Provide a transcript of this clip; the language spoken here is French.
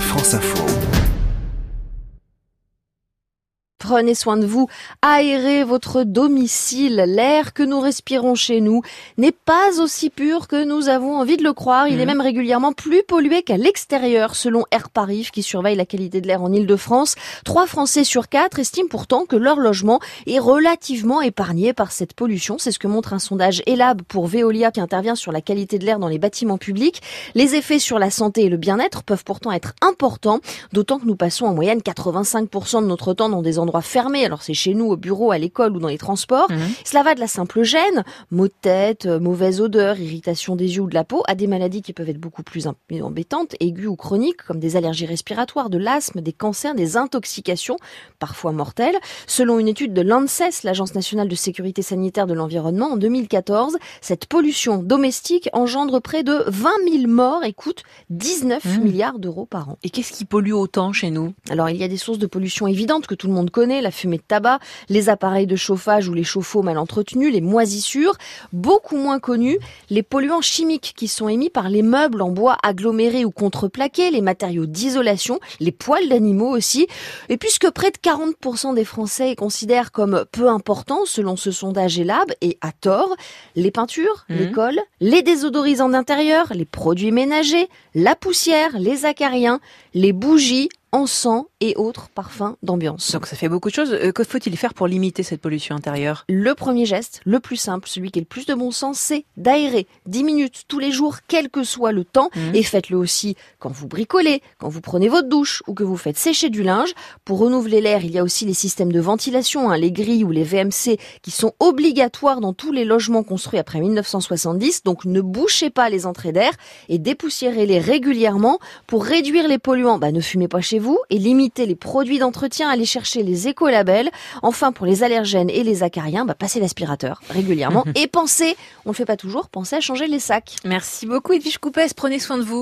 France Info. Prenez soin de vous, aérez votre domicile. L'air que nous respirons chez nous n'est pas aussi pur que nous avons envie de le croire. Il est Mhm. même régulièrement plus pollué qu'à l'extérieur, selon Air Paris, qui surveille la qualité de l'air en Ile-de-France. Trois Français sur quatre estiment pourtant que leur logement est relativement épargné par cette pollution. C'est ce que montre un sondage ELAB pour Veolia qui intervient sur la qualité de l'air dans les bâtiments publics. Les effets sur la santé et le bien-être peuvent pourtant être importants, d'autant que nous passons en moyenne 85% de notre temps dans des endroits fermés. Alors c'est chez nous, au bureau, à l'école ou dans les transports. Mhm. Cela va de la simple gêne, maux de tête, euh, mauvaise odeur, irritation des yeux ou de la peau, à des maladies qui peuvent être beaucoup plus em- embêtantes, aiguës ou chroniques, comme des allergies respiratoires, de l'asthme, des cancers, des intoxications, parfois mortelles. Selon une étude de l'ANSES, l'Agence nationale de sécurité sanitaire de l'environnement, en 2014, cette pollution domestique engendre près de 20 000 morts et coûte 19 Mhm. milliards d'euros par an. Et qu'est-ce qui pollue autant chez nous? Alors il y a des sources de pollution évidentes que tout le monde connaît, la fumée de tabac, les appareils de chauffage ou les chauffe-eau mal entretenus, les moisissures, beaucoup moins connus, les polluants chimiques qui sont émis par les meubles en bois agglomérés ou contreplaqués, les matériaux d'isolation, les poils d'animaux aussi. Et puisque près de 40% des Français considèrent comme peu important selon ce sondage ELAB, et à tort, les peintures, Mhm. les cols, les désodorisants d'intérieur, les produits ménagers, la poussière, les acariens, les bougies, encens et autres parfums d'ambiance. Donc ça fait beaucoup de choses. Euh, que faut-il faire pour limiter cette pollution intérieure? Le premier geste, le plus simple, celui qui est le plus de bon sens, c'est d'aérer 10 minutes tous les jours, quel que soit le temps, Mhm. et faites-le aussi quand vous bricolez, quand vous prenez votre douche ou que vous faites sécher du linge. Pour renouveler l'air, il y a aussi les systèmes de ventilation, hein, les grilles ou les VMC, qui sont obligatoires dans tous les logements construits après 1970, donc ne bouchez pas les entrées d'air et dépoussiérez-les régulièrement. Pour réduire les polluants, bah, ne fumez pas chez vous et limitez les produits d'entretien, allez chercher les écolabels. Enfin, pour les allergènes et les acariens, bah, passez l'aspirateur régulièrement. et pensez, on le fait pas toujours, pensez à changer les sacs. Merci beaucoup Edwige Coupès, prenez soin de vous.